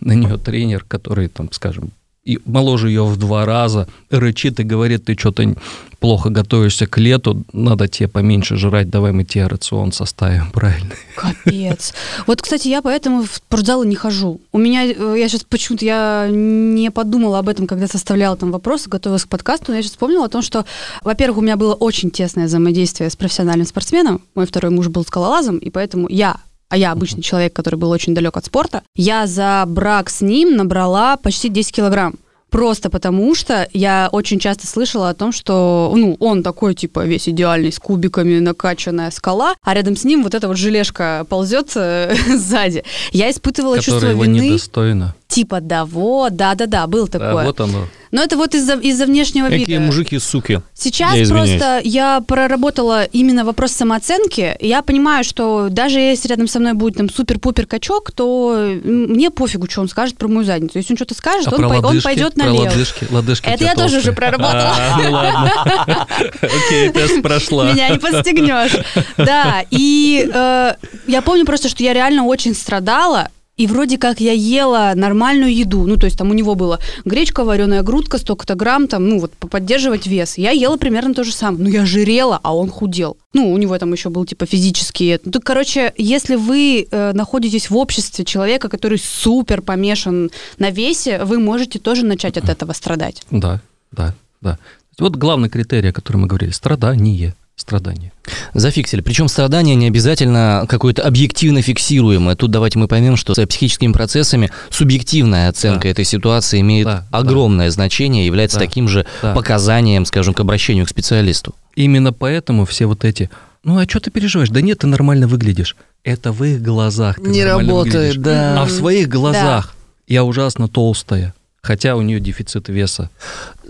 на нее тренер, который, там, скажем, и моложе ее в два раза, рычит и говорит, ты что-то плохо готовишься к лету, надо тебе поменьше жрать, давай мы тебе рацион составим правильно. Капец. Вот, кстати, я поэтому в спортзалы не хожу. У меня, э, я сейчас почему-то, я не подумала об этом, когда составляла там вопросы, готовилась к подкасту, но я сейчас вспомнила о том, что, во-первых, у меня было очень тесное взаимодействие с профессиональным спортсменом. Мой второй муж был скалолазом, и поэтому я а я обычный человек, который был очень далек от спорта, я за брак с ним набрала почти 10 килограмм. Просто потому что я очень часто слышала о том, что ну, он такой, типа, весь идеальный, с кубиками накачанная скала, а рядом с ним вот эта вот желешка ползет э, сзади. Я испытывала чувство его вины. недостойно Типа, да, вот, да-да-да, был Да, такое. вот оно. Но это вот из-за из внешнего Какие вида. мужики, суки. Сейчас Я извиняюсь. просто я проработала именно вопрос самооценки. Я понимаю, что даже если рядом со мной будет там супер-пупер качок, то мне пофигу, что он скажет про мою задницу. Если он что-то скажет, А он, про пой- он лодыжки? пойдет Про налево. лодыжки, лодыжки у Это я тоже уже толстые. проработала. А, ну. Окей, тест прошла. Меня не подстегнешь. Да, и э, я помню просто, что я реально очень страдала. И вроде как я ела нормальную еду. Ну, то есть там у него было гречка, вареная грудка, столько-то грамм, там, ну, вот поддерживать вес. Я ела примерно то же самое. Ну, я жирела, а он худел. Ну, у него там еще был, типа, физический... Ну, так, короче, если вы э, находитесь в обществе человека, который супер помешан на весе, вы можете тоже начать от этого страдать. Да, да, да. Вот главный критерий, о котором мы говорили, страдание, страдание. Зафиксили. Причем страдание не обязательно какое-то объективно фиксируемое. Тут давайте мы поймем, что с психическими процессами субъективная оценка Да. этой ситуации имеет Да, да. огромное значение, является Да, таким же да. показанием, скажем, к обращению к специалисту. Именно поэтому все вот эти, ну а что ты переживаешь? Да нет, ты нормально выглядишь. Это в их глазах ты нормально выглядишь. да. А в своих глазах я ужасно толстая, хотя у нее дефицит веса.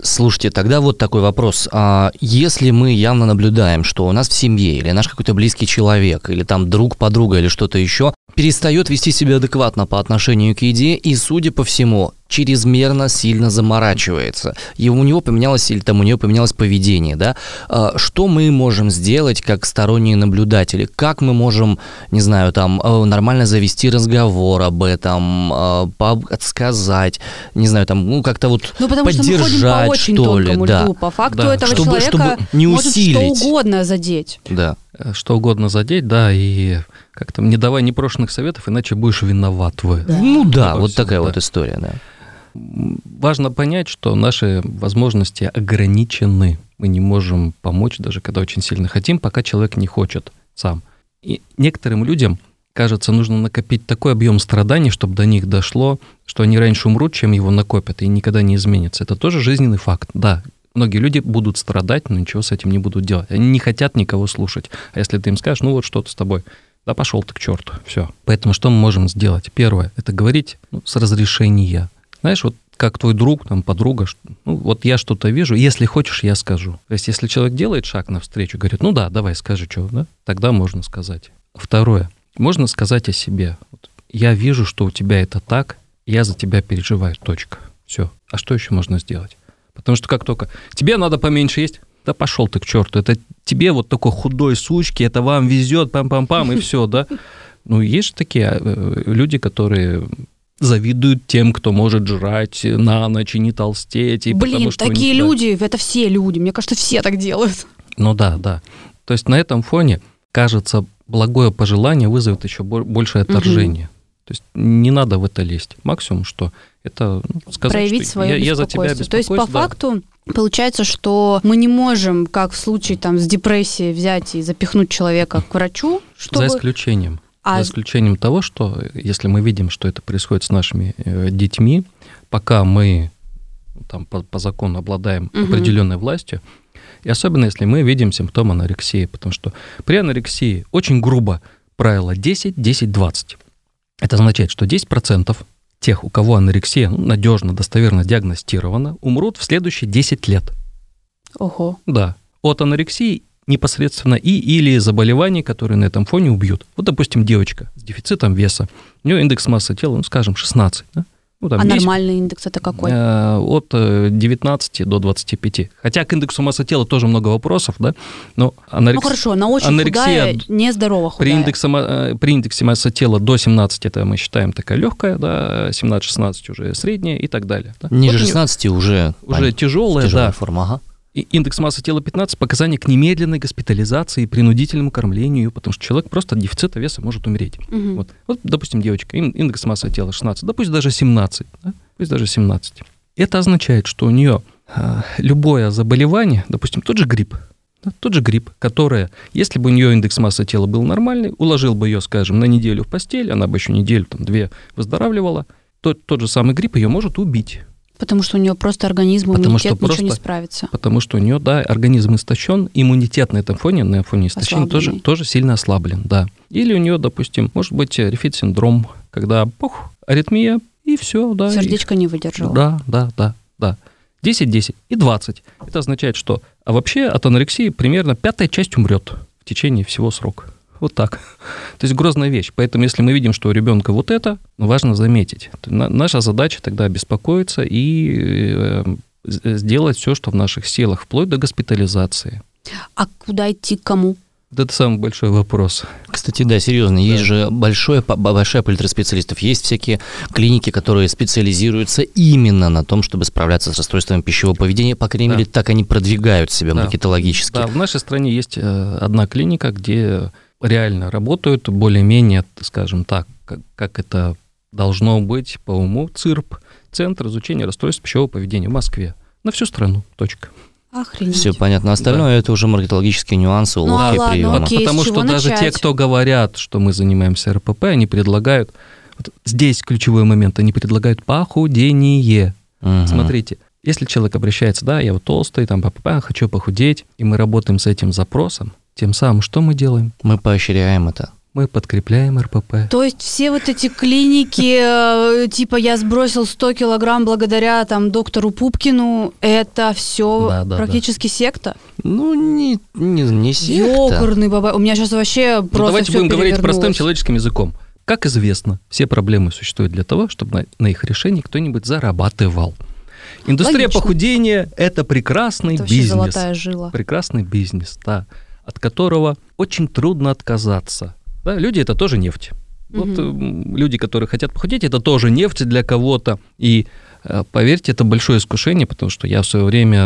Слушайте, тогда вот такой вопрос. А если мы явно наблюдаем, что у нас в семье или наш какой-то близкий человек, или там друг подруга или что-то еще, перестает вести себя адекватно по отношению к еде и, судя по всему, чрезмерно сильно заморачивается. И у него поменялось, или там у нее поменялось поведение, да? А, Что мы можем сделать как сторонние наблюдатели? Как мы можем, не знаю, там, э, нормально завести разговор об этом, э, подсказать, не знаю, там, ну, как-то вот Ну, потому что мы ходим поддержать, по очень что ли, тонкому да. льду. По факту Да. этого Чтобы- человека чтобы не может усилить. что угодно задеть. Да. Э, Что угодно задеть, да, и как там, не давай непрошенных советов, иначе будешь виноват вы. Ну да, Вот вот всё, такая да. вот история, да. Важно понять, что наши возможности ограничены. Мы не можем помочь, даже когда очень сильно хотим, пока человек не хочет сам. И некоторым людям, кажется, нужно накопить такой объем страданий, чтобы до них дошло, что они раньше умрут, чем его накопят, и никогда не изменится. Это тоже жизненный факт. Да, многие люди будут страдать, но ничего с этим не будут делать. Они не хотят никого слушать. А если ты им скажешь, ну вот что-то с тобой, да пошел ты к черту, все. Поэтому что мы можем сделать? Первое, это говорить ну, с разрешения. Знаешь, вот как твой друг, там, подруга, ну, вот я что-то вижу, если хочешь, я скажу. То есть, если человек делает шаг навстречу, говорит, ну да, давай, скажи, что, да, тогда можно сказать. Второе, можно сказать о себе. Вот, я вижу, что у тебя это так, я за тебя переживаю, точка. Все. А что еще можно сделать? Потому что как только тебе надо поменьше есть, да пошел ты к черту. Это тебе вот такой худой сучки, это вам везет, пам-пам-пам, и все, да. Ну, есть же такие э, люди, которые завидуют тем, кто может жрать на ночь и не толстеть. И Блин, потому что такие них, да. люди, это все люди. Мне кажется, все так делают. Ну да, да. То есть на этом фоне, кажется, благое пожелание вызовет еще бо- большее отторжение. То есть не надо в это лезть. Максимум, что это ну, сказать, проявить что свое я, я за тебя. То есть по да. факту получается, что мы не можем, как в случае там с депрессией, взять и запихнуть человека к врачу, чтобы... За исключением. А- За исключением того, что если мы видим, что это происходит с нашими э, детьми, пока мы там, по, по закону обладаем Мгм. определенной властью, и особенно если мы видим симптомы анорексии, потому что при анорексии очень грубо правило 10-10-20. Это означает, что 10% тех, у кого анорексия ну, надежно, достоверно диагностирована, умрут в следующие 10 лет. Ого. Да, от анорексии непосредственно и или заболеваний, которые на этом фоне убьют. Вот, допустим, девочка с дефицитом веса, у нее индекс массы тела, ну, скажем, 16. Да? Ну, там А есть, нормальный индекс это какой? э, от э, 19 до 25. Хотя к индексу массы тела тоже много вопросов, да, но анорекс- Ну хорошо, она очень анорексия худая, нездорово при, худая. индексе, ма- э, при индексе массы тела до 17 это мы считаем такая легкая, да, 17-16 уже средняя и так далее. да. Ниже Вот у неё 16 уже, уже тяжелая, тяжелая да, форма, ага. Индекс массы тела 15 показания к немедленной госпитализации и принудительному кормлению, потому что человек просто от дефицита веса может умереть. Мгм. Вот, вот допустим, девочка, ин- индекс массы тела 16, да пусть даже 17, да, пусть даже 17. Это означает, что у нее а, любое заболевание, допустим, тот же грипп, да, тот же грипп, которое, если бы у нее индекс массы тела был нормальный, уложил бы ее, скажем, на неделю в постель, она бы еще неделю, там, две выздоравливала, тот, тот же самый грипп ее может убить. Потому что у нее просто организм, Потому что иммунитет ничего не справится. Потому что у нее, да, организм истощен, иммунитет на этом фоне, на фоне истощения тоже, тоже сильно ослаблен, да. Или у нее, допустим, может быть рефит-синдром, когда пух, аритмия, И все, да. Сердечко не выдержало. Да, да, да, да. 10, 10 и 20. Это означает, что... А вообще от анорексии примерно пятая часть умрет в течение всего срока. Вот так. То есть грозная вещь. Поэтому если мы видим, что у ребенка вот это, ну, важно заметить. Наша задача тогда беспокоиться и э, сделать все, что в наших силах, вплоть до госпитализации. А куда идти, к кому? Это самый большой вопрос. Кстати, да, серьезно, да. есть же большое, большая палитра специалистов. Есть всякие клиники, которые специализируются именно на том, чтобы справляться с расстройством пищевого поведения. По крайней да. мере, так они продвигают себя да. маркетологически. Да, в нашей стране есть э, одна клиника, где реально работают более-менее, скажем так, как, как это должно быть по уму, ЦИРП, Центр изучения расстройств пищевого поведения в Москве. На всю страну. Точка. Охренеть. Все понятно. Остальное да. это уже маркетологические нюансы, уловки, ну, а ладно, приемы. Окей, Потому что начать? даже те, кто говорят, что мы занимаемся РПП, они предлагают, вот здесь ключевой момент, они предлагают похудение. Угу. Смотрите, если человек обращается, да, я вот толстый, там, ПП, хочу похудеть, и мы работаем с этим запросом, тем самым что мы делаем? Мы поощряем это мы подкрепляем РПП. То есть все вот эти клиники, э, типа я сбросил 100 килограмм благодаря там доктору Пупкину, это все да, да, практически да. секта? Ну, не, не, не секта. Ёкарный баба. У меня сейчас вообще просто ну, Давайте будем говорить простым человеческим языком. Как известно, все проблемы существуют для того, чтобы на, на их решении кто-нибудь зарабатывал. Индустрия Логично. похудения – это прекрасный это бизнес. золотая жила. Прекрасный бизнес, да, от которого очень трудно отказаться – да, люди это тоже нефть. Вот угу. люди, которые хотят похудеть, это тоже нефть для кого-то. И э, поверьте, это большое искушение, потому что я в свое время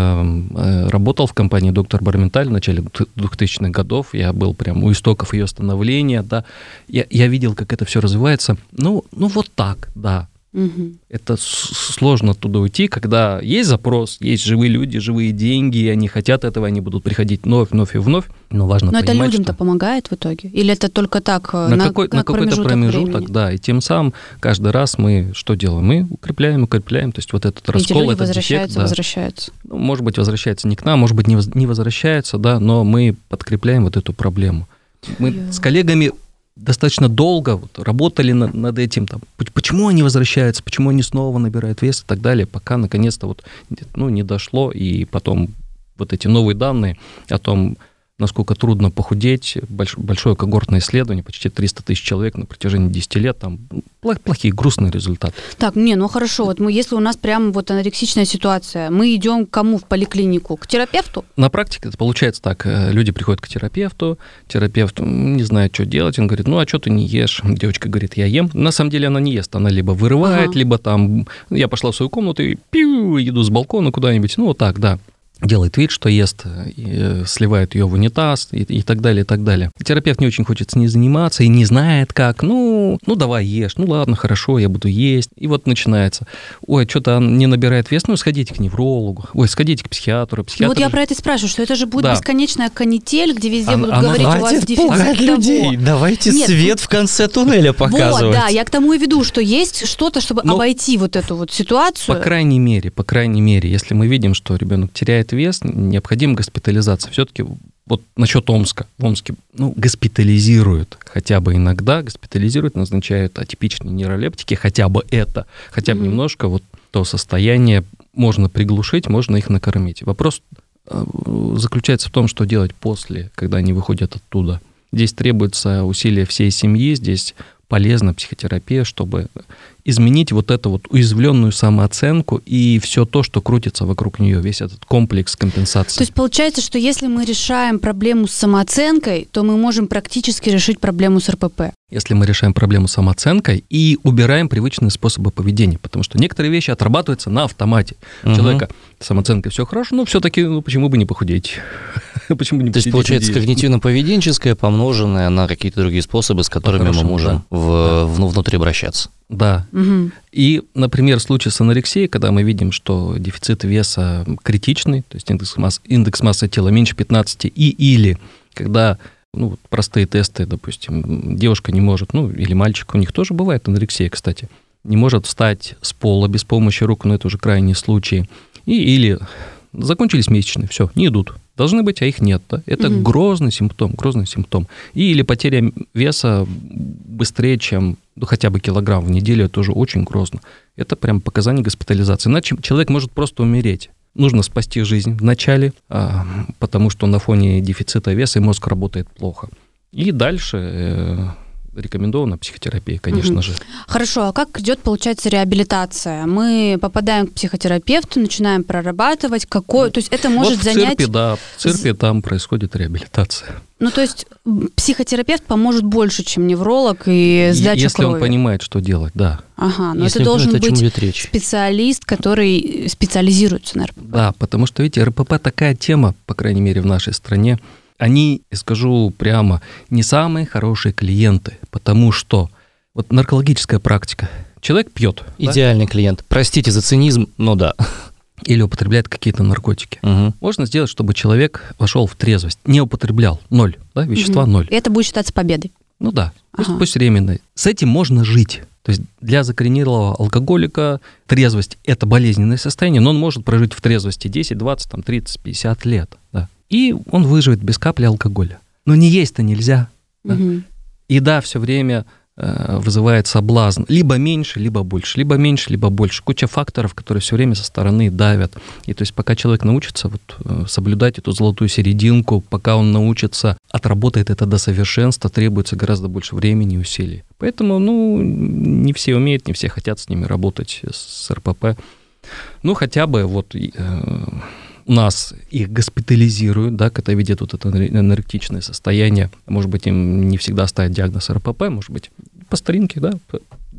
э, работал в компании «Доктор Барменталь» в начале 2000-х годов. Я был прям у истоков ее становления, да. Я, я видел, как это все развивается. Ну, ну вот так, да. Угу. Это сложно оттуда уйти, когда есть запрос, есть живые люди, живые деньги, и они хотят этого, они будут приходить вновь, вновь и вновь. Но важно Но понимать, это людям-то что... помогает в итоге? Или это только так э, на, на, какой, на, на какой-то промежуток, промежуток да. И тем самым каждый раз мы что делаем? Мы укрепляем, укрепляем. То есть вот этот раскол, этот возвращаются, дефект, да. возвращаются. Ну, может быть, возвращается не к нам, может быть, не, не возвращается, да, но мы подкрепляем вот эту проблему. Мы Ё. с коллегами достаточно долго вот, работали над, над этим, там, почему они возвращаются, почему они снова набирают вес и так далее, пока наконец-то вот, ну, не дошло, и потом вот эти новые данные о том, насколько трудно похудеть. Больш, большое когортное исследование, почти 300 тысяч человек на протяжении 10 лет, там плохие, грустные результаты. Так, не, ну хорошо, вот мы, если у нас прям вот анорексичная ситуация, мы идем к кому в поликлинику? К терапевту? На практике это получается так. Э, люди приходят к терапевту, терапевт не знает, что делать, он говорит, ну а что ты не ешь? Девочка говорит, я ем. На самом деле она не ест, она либо вырывает, ага. либо там, я пошла в свою комнату и пью, еду с балкона куда-нибудь, ну вот так, да делает вид, что ест, э, сливает ее в унитаз и, и так далее, и так далее. Терапевт не очень хочет с ней заниматься и не знает как. Ну, ну давай ешь, ну ладно, хорошо, я буду есть. И вот начинается. Ой, что-то он не набирает вес, ну сходите к неврологу, ой, сходите к психиатру. Психиатр... Вот я про это спрашиваю, что это же будет да. бесконечная канитель, где везде она, будут она... говорить, у вас дефицит людей, давайте Нет, свет в конце туннеля показывать. Вот, да, я к тому и веду, что есть что-то, чтобы Но, ну, обойти вот эту вот ситуацию. По крайней мере, по крайней мере, если мы видим, что ребенок теряет вес, необходима госпитализация. Все-таки вот насчет Омска. В Омске ну, госпитализируют хотя бы иногда, госпитализируют, назначают атипичные нейролептики, хотя бы это, хотя бы mm-hmm. немножко вот то состояние можно приглушить, можно их накормить. Вопрос э, заключается в том, что делать после, когда они выходят оттуда. Здесь требуется усилия всей семьи, здесь полезна психотерапия, чтобы изменить вот эту вот уязвленную самооценку и все то, что крутится вокруг нее, весь этот комплекс компенсации. То есть получается, что если мы решаем проблему с самооценкой, то мы можем практически решить проблему с РПП. Если мы решаем проблему с самооценкой и убираем привычные способы поведения, потому что некоторые вещи отрабатываются на автомате. У угу. человека с самооценкой все хорошо, но все-таки ну, почему бы не похудеть? почему не То есть получается когнитивно-поведенческое помноженное на какие-то другие способы, с которыми мы можем да. в, да. внутри обращаться. Да. Угу. И, например, в случае с анорексией, когда мы видим, что дефицит веса критичный, то есть индекс, масс, индекс массы тела меньше 15, и или когда ну, простые тесты, допустим, девушка не может, ну, или мальчик, у них тоже бывает анорексия, кстати, не может встать с пола без помощи рук, но это уже крайние случаи, и, или закончились месячные, все, не идут, должны быть, а их нет. Да? Это Мгм. грозный симптом, грозный симптом. И или потеря веса быстрее, чем ну, хотя бы килограмм в неделю, это тоже очень грозно. Это прям показание госпитализации. Иначе человек может просто умереть. Нужно спасти жизнь вначале, а, потому что на фоне дефицита веса и мозг работает плохо. И дальше э, рекомендована психотерапия, конечно Мгм. же. Хорошо, а как идет, получается, реабилитация? Мы попадаем к психотерапевту, начинаем прорабатывать, какой... То есть это может вот в занять... церкви, да, в церкви там происходит реабилитация. Ну, то есть психотерапевт поможет больше, чем невролог и сдача Если крови. он понимает, что делать, да. Ага, но Если это должен понимает, быть речь. специалист, который специализируется на РПП. Да, потому что, видите, РПП такая тема, по крайней мере, в нашей стране. Они, скажу прямо, не самые хорошие клиенты, потому что вот наркологическая практика. Человек пьет да, Идеальный клиент. Простите за цинизм, но да. или употребляет какие-то наркотики. Мгм. Можно сделать, чтобы человек вошел в трезвость, не употреблял, ноль, да, вещества Мгм. ноль. И это будет считаться победой. Ну да, пусть, Ага. пусть временно. С этим можно жить. То есть для закоренелого алкоголика трезвость – это болезненное состояние, но он может прожить в трезвости 10, 20, там, 30, 50 лет. Да. И он выживет без капли алкоголя. Но не есть-то нельзя. Да. Мгм. Еда все время э, вызывает соблазн. Либо меньше, либо больше. Либо меньше, либо больше. Куча факторов, которые все время со стороны давят. И то есть пока человек научится вот, э, соблюдать эту золотую серединку, пока он научится, отработает это до совершенства, требуется гораздо больше времени и усилий. Поэтому, ну, не все умеют, не все хотят с ними работать, с РПП. Ну, хотя бы вот э, нас их госпитализируют, да, когда видят вот это аноректичное состояние. Может быть, им не всегда ставят диагноз РПП, может быть, по старинке, да,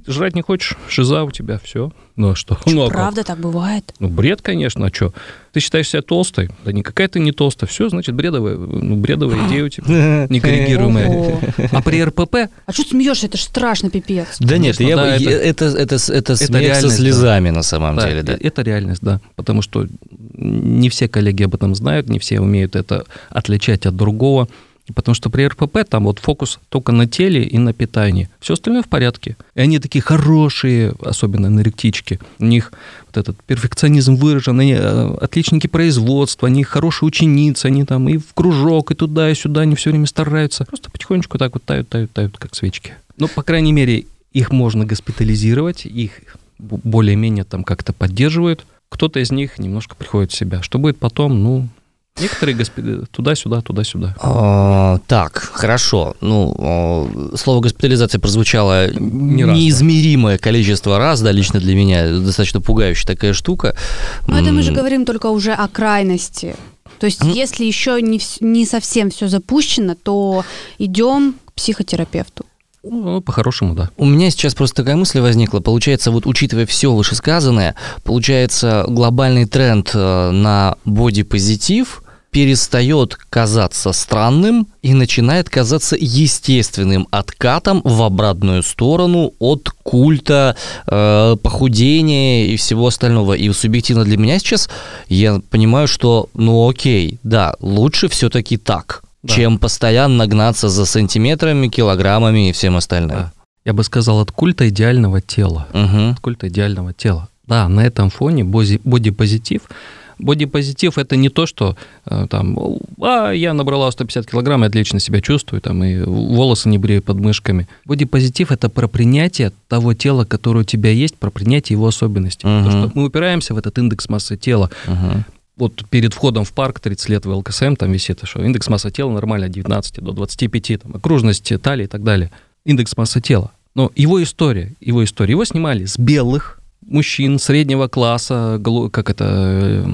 жрать не хочешь, шиза у тебя, все. Ну а что? ну, а как? Правда так бывает? Ну, бред, конечно, а что? Ты считаешь себя толстой? Да никакая ты не толстая. Все, значит, бредовая, ну, бредовая идея у тебя, некоррегируемая. А при РПП А что ты смеешься? Это ж страшно, пипец. Да нет, это- это, это, с- это, смех со слезами на самом Да, деле, да. это реальность, да. Потому что не все коллеги об этом знают, не все умеют это отличать от другого. Потому что при РПП там вот фокус только на теле и на питании. Все остальное в порядке. И они такие хорошие, особенно аноректички. У них вот этот перфекционизм выражен, они э, отличники производства, они хорошие ученицы, они там и в кружок, и туда, и сюда, они все время стараются. Просто потихонечку так вот тают, тают, тают, как свечки. Ну, по крайней мере, их можно госпитализировать, их более-менее там как-то поддерживают. Кто-то из них немножко приходит в себя. Что будет потом, ну, некоторые госпи- туда-сюда, туда-сюда. А, так, хорошо. Ну, а, слово госпитализация прозвучало Не раз, да. неизмеримое количество раз, да, лично для меня достаточно пугающая такая штука. Но это мы же говорим только уже о крайности. То есть, если еще не, не совсем все запущено, то идем к психотерапевту. Ну, ну, по-хорошему, да. У меня сейчас просто такая мысль возникла. Получается, вот учитывая все вышесказанное, получается глобальный тренд э, на бодипозитив перестает казаться странным и начинает казаться естественным откатом в обратную сторону от культа э, похудения и всего остального. И субъективно для меня сейчас я понимаю, что ну окей, да, лучше все-таки так, Да. чем постоянно гнаться за сантиметрами, килограммами и всем остальным. Да. Я бы сказал, от культа идеального тела. Мгм. От культа идеального тела. Да, на этом фоне бодипозитив. Бодипозитив это не то, что э, там, а, я набрала 150 килограмм, я отлично себя чувствую, там, и волосы не брею под мышками. Бодипозитив это про принятие того тела, которое у тебя есть, про принятие его особенностей. Мгм. Потому что мы упираемся в этот индекс массы тела. Мгм. Вот перед входом в парк 30 лет в ЛКСМ там висит, что индекс массы тела нормально от 19 до 25, там, окружность талии и так далее. Индекс массы тела. Но его история, его история, его снимали с белых мужчин среднего класса, как это, э,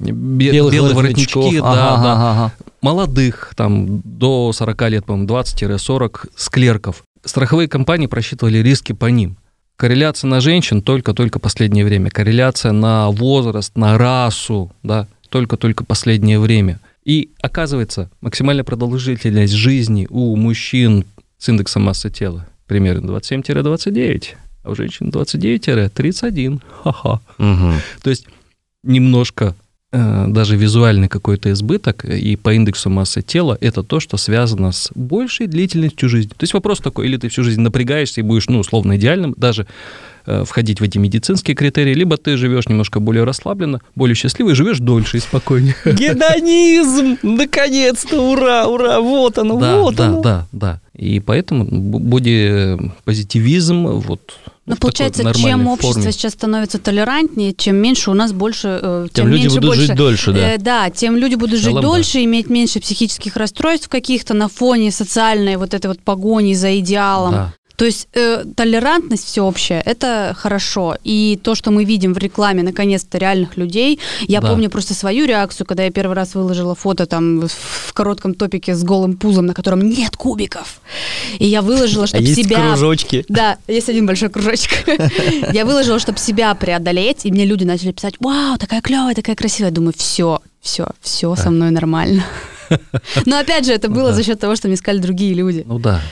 бе- Белых белые воротничков. воротнички, да, Ага, да, ага, молодых, там, до 40 лет, по-моему, 20-40 с клерков. Страховые компании просчитывали риски по ним. Корреляция на женщин только-только последнее время. Корреляция на возраст, на расу, да, только-только последнее время. И оказывается, максимальная продолжительность жизни у мужчин с индексом массы тела примерно 27-29, а у женщин 29-31. Ха-ха. Мгм. То есть немножко э, даже визуальный какой-то избыток и по индексу массы тела это то, что связано с большей длительностью жизни. То есть вопрос такой, или ты всю жизнь напрягаешься и будешь, ну, условно идеальным, даже э, входить в эти медицинские критерии, либо ты живешь немножко более расслабленно, более счастливый, живешь дольше и спокойнее. Гедонизм! Наконец-то! Ура, ура! Вот оно, Да, вот да, оно. да, да. И поэтому бодипозитивизм, вот Ну, в такой получается, чем общество форме. сейчас становится толерантнее, чем меньше у нас больше... э, Тем люди меньше будут больше, жить дольше, да. Э, да, тем люди будут В жить целом, да. дольше, иметь меньше психических расстройств каких-то на фоне социальной вот этой вот погони за идеалом. Да. То есть э, толерантность всеобщая это хорошо. И то, что мы видим в рекламе, наконец-то, реальных людей. Я Да. помню просто свою реакцию, когда я первый раз выложила фото там в- коротком топике с голым пузом, на котором нет кубиков. И я выложила, А чтобы есть себя... кружочки. Да, есть один большой кружочек. Я выложила, чтобы себя преодолеть, и мне люди начали писать, вау, такая клевая, такая красивая. Я думаю, все, все, все со мной нормально. Но опять же, это было Да. за счет того, что мне сказали другие люди. Ну да,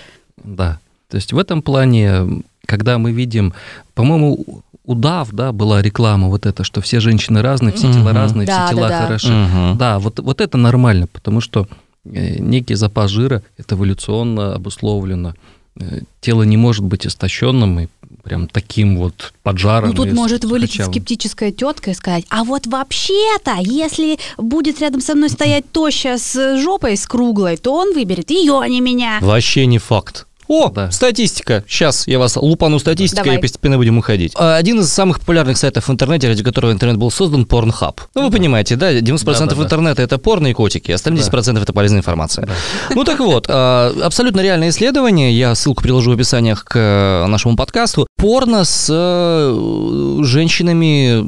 да. То есть в этом плане, когда мы видим, по-моему, удав, да, была реклама вот это, что все женщины разные, все тела разные, Да, все тела да, да. хороши. Да, вот, вот это нормально, потому что э, некий запас жира, это эволюционно обусловлено. Э, Тело не может быть истощенным и прям таким вот поджаром. Ну, тут может вылететь скептическая тетка и сказать, а вот вообще-то, если будет рядом со мной стоять тощая с жопой, с круглой, то он выберет ее, а не меня. Вообще не факт. О, Да. статистика. Сейчас я вас лупану статистикой Давай. и постепенно будем уходить. А, Один из самых популярных сайтов в интернете, ради которого интернет был создан, Pornhub. Ну, вы понимаете, да, 90% Да-да-да. интернета это порно и котики, остальные Да. 10% это полезная информация. Ну так вот, а, абсолютно реальное исследование, я ссылку приложу в описаниях к э, нашему подкасту. Порно с э, женщинами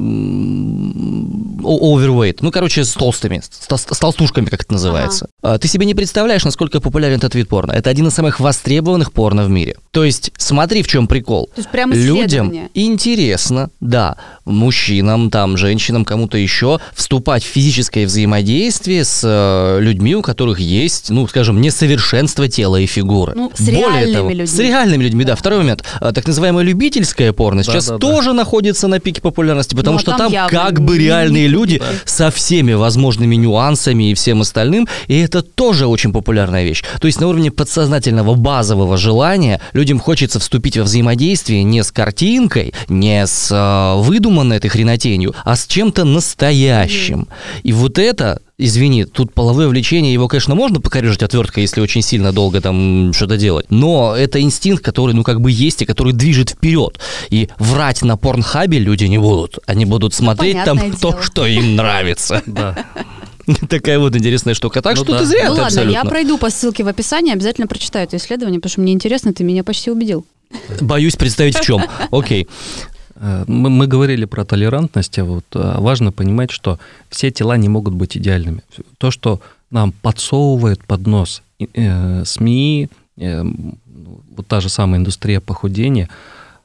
overweight, ну, короче, с толстыми, с, тол- с толстушками, как это называется. А, Ты себе не представляешь, насколько популярен этот вид порно. Это один из самых востребованных порно в мире. То есть, смотри, в чем прикол. То есть прям Людям интересно, да, мужчинам, там, женщинам, кому-то еще, вступать в физическое взаимодействие с э, людьми, у которых есть, ну, скажем, несовершенство тела и фигуры. Ну, с реальными людьми. С реальными людьми, да. Второй момент. А, Так называемое любительское порно сейчас Да-да-да. тоже находится на пике популярности, потому Ну, а что там там как бы реальные не люди кубики. со всеми возможными нюансами и всем остальным, и это тоже очень популярная вещь. То есть на уровне подсознательного базового желания людям хочется вступить во взаимодействие не с картинкой, не с э, выдуманной этой хренотенью, а с чем-то настоящим. И вот это Извини, тут половое влечение, его, конечно, можно покорежить отверткой, если очень сильно долго там что-то делать. Но это инстинкт, который, ну, как бы есть и который движет вперед. И врать на порнхабе люди не будут. Они будут смотреть там понятное то, дело. что им нравится. Да. Такая вот интересная штука. Так Ну что да. ты зря Ну ладно, я абсолютно. пройду по ссылке в описании, обязательно прочитаю это исследование, потому что мне интересно, ты меня почти убедил. Боюсь представить в чем. Окей. Э, Мы, мы говорили про толерантность, а вот а, важно понимать, что все тела не могут быть идеальными. То, что нам подсовывает под нос э, СМИ, э, вот та же самая индустрия похудения,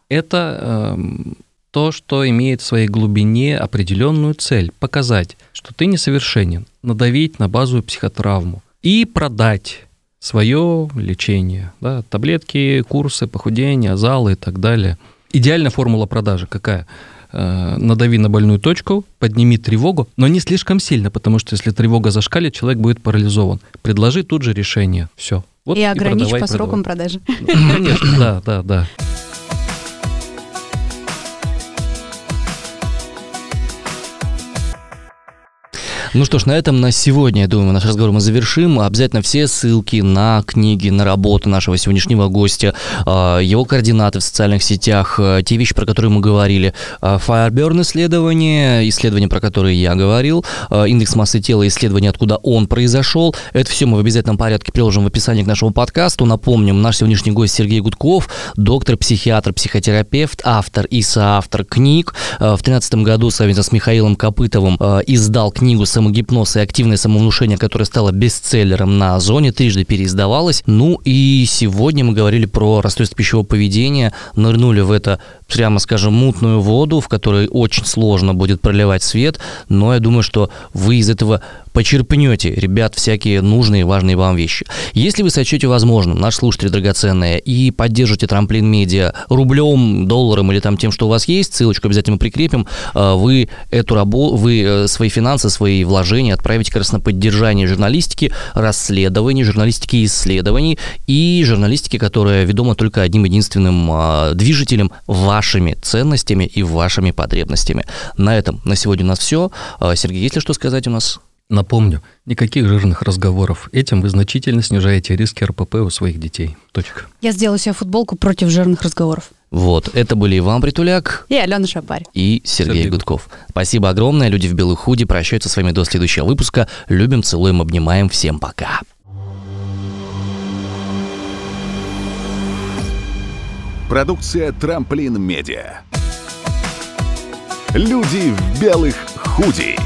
это эм, то, что имеет в своей глубине определенную цель – показать, что ты несовершенен, надавить на базовую психотравму и продать свое лечение, да, таблетки, курсы похудения, залы и так далее. Идеальная формула продажи какая? Э, Надави на больную точку, подними тревогу, но не слишком сильно, потому что если тревога зашкалит, человек будет парализован. Предложи тут же решение. Все. и ограничь по срокам продажи. Конечно, да, да, да. Ну что ж, на этом на сегодня, я думаю, наш разговор мы завершим. Обязательно все ссылки на книги, на работу нашего сегодняшнего гостя, э, его координаты в социальных сетях, э, те вещи, про которые мы говорили. Э, Fireburn исследование, исследование, про которое я говорил, индекс массы тела, исследование, откуда он произошел. Это все мы в обязательном порядке приложим в описании к нашему подкасту. Напомним, наш сегодняшний гость Сергей Гудков, доктор, психиатр, психотерапевт, автор и соавтор книг. В 2013 году совместно с Михаилом Копытовым издал книгу «Самогипноз и активное самовнушение», которая стала бестселлером на Озоне, трижды переиздавалась. Ну и сегодня мы говорили про расстройство пищевого поведения, нырнули в это, прямо скажем, мутную воду, в которой очень сложно будет проливать свет, но я думаю, что вы из этого почерпнете, ребят, всякие нужные и важные вам вещи. Если вы сочтете возможным, наши слушатели драгоценные, и поддержите Трамплин Медиа рублем, долларом или там тем, что у вас есть, ссылочку обязательно прикрепим, э, вы эту работу, вы э, свои финансы, свои вложения вложения отправить как раз на поддержание журналистики, расследований, журналистики исследований и журналистики, которая ведома только одним единственным а, движителем вашими ценностями и вашими потребностями. На этом на сегодня у нас все. А, Сергей, есть ли что сказать у нас? Напомню, никаких жирных разговоров. Этим вы значительно снижаете риски РПП у своих детей. Точка. Я сделаю себе футболку против жирных разговоров. Вот, это были Иван Притуляк И Алена Шапарь. и Сергей, Сергей Гудков. Спасибо огромное. Люди в белых худи прощаются с вами до следующего выпуска. Любим, целуем, обнимаем. Всем пока. Продукция «Трамплин Медиа». Люди в белых худи.